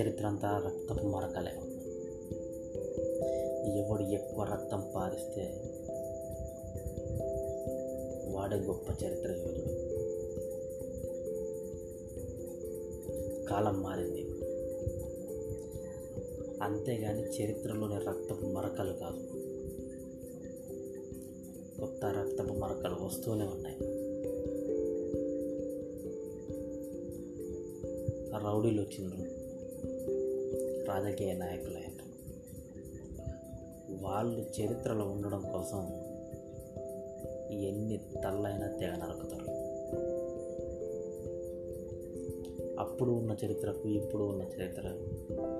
చరిత్ర అంతా రక్తపు మరకలే ఎవడు ఎక్కువ రక్తం పారిస్తే వాడే గొప్ప చరిత్ర యోధుడు. కాలం మారింది. అంతేగాని చరిత్రలోని రక్తపు మరకలు కాదు. కొత్త రక్తపు మరకలు వస్తూనే ఉన్నాయి. రౌడీలు వచ్చిండ్రు. రాజకీయ నాయకులైన వాళ్ళు చరిత్రలో ఉండడం కోసం ఎన్ని తల్లైనా తెగ నరుకుతారు. అప్పుడు ఉన్న చరిత్రకు ఇప్పుడు ఉన్న చరిత్ర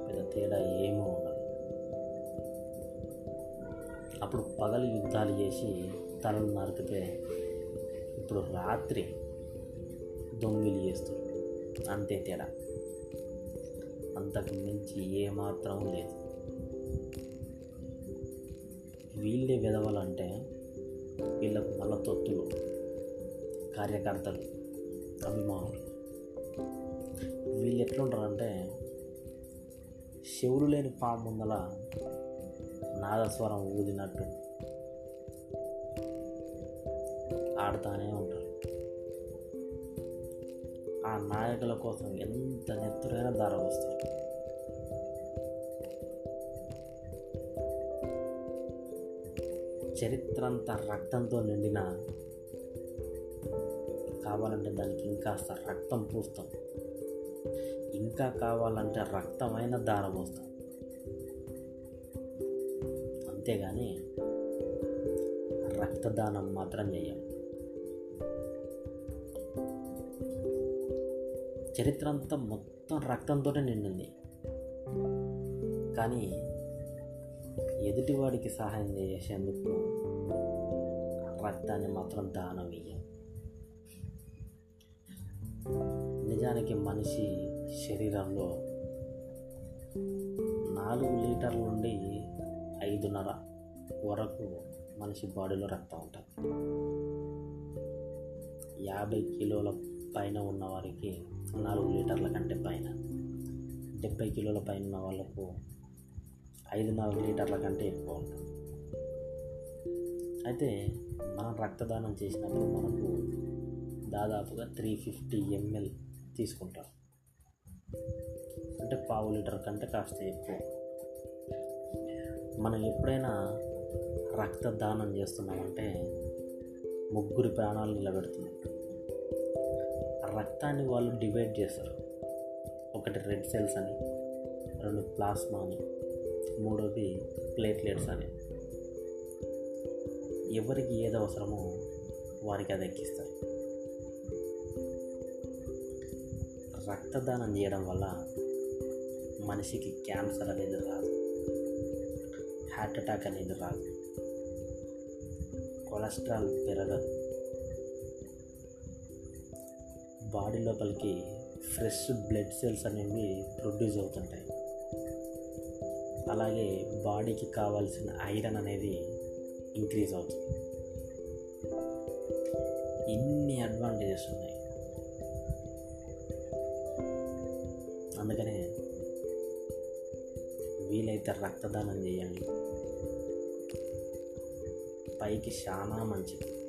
పెద్ద తేడా ఏమీ ఉండదు. అప్పుడు పగలు యుద్ధాలు చేసి తలలు నరికితే ఇప్పుడు రాత్రి దొంగిలు చేస్తారు. అంతే తేడా. అంతకు మించి ఏమాత్రం లేదు. వీళ్ళే విధవలంటే వీళ్ళకు మళ్ళ తొత్తులు కార్యకర్తలు అభిమానులు. వీళ్ళు ఎట్లుంటారంటే చెవులు లేని పాము ముందల నాదస్వరం ఊదినట్టు ఆడుతూనే ఉంటారు. ఆ నాయకుల కోసం ఎంత నెత్తురైనా దార వస్తారు చరిత్ర అంతా రక్తంతో నిండిన కావాలంటే దానికి ఇంకాస్త రక్తం పూస్తాం. ఇంకా కావాలంటే రక్తమైన దారం పోస్తాం. అంతేగాని రక్తదానం మాత్రం చేయం. చరిత్ర అంతా మొత్తం రక్తంతో నిండింది. కానీ ఎదుటివాడికి సహాయం చేసేందుకు రక్తాన్ని మాత్రం దానం ఇయ్యం. నిజానికి మనిషి శరీరంలో నాలుగు లీటర్ల నుండి ఐదున్నర వరకు మనిషి బాడీలో రక్తం ఉంటుంది. యాభై కిలోల పైన ఉన్న వారికి నాలుగు లీటర్ల కంటే పైన డెబ్బై కిలోల పైన ఉన్న వాళ్ళకు ఐదున్నర లీటర్ల కంటే ఎక్కువ ఉంటుంది. అయితే మనం రక్తదానం చేసినప్పుడు మనకు దాదాపుగా త్రీ ఫిఫ్టీ ఎంఎల్ తీసుకుంటాం. అంటే పావు లీటర్ కంటే కాస్త ఎక్కువ. మనం ఎప్పుడైనా రక్తదానం చేస్తున్నామంటే ముగ్గురు ప్రాణాలు నిలబెడుతున్నట్టు రక్తాన్ని వాళ్ళు డివైడ్ చేస్తారు. ఒకటి రెడ్ సెల్స్ అని రెండు ప్లాస్మా అని. మూడోది ప్లేట్లెట్స్ అని. ఎవరికి ఏది అవసరమో వారికి అది ఎక్కిస్తారు. రక్తదానం చేయడం వల్ల మనిషికి క్యాన్సర్ అనేది రాదు. హార్ట్ అటాక్ అనేది రాదు. కొలెస్ట్రాల్ పెరగదు. బాడీ లోపలికి ఫ్రెష్ బ్లడ్ సెల్స్ అనేవి ప్రొడ్యూస్ అవుతుంటాయి. అలాగే బాడీకి కావాల్సిన ఐరన్ అనేది ఇంక్రీజ్ అవుతుంది. ఇన్ని అడ్వాంటేజెస్ ఉన్నాయి. అందుకనే వీలైతే రక్తదానం చేయండి. పైకి చాలా మంచిది.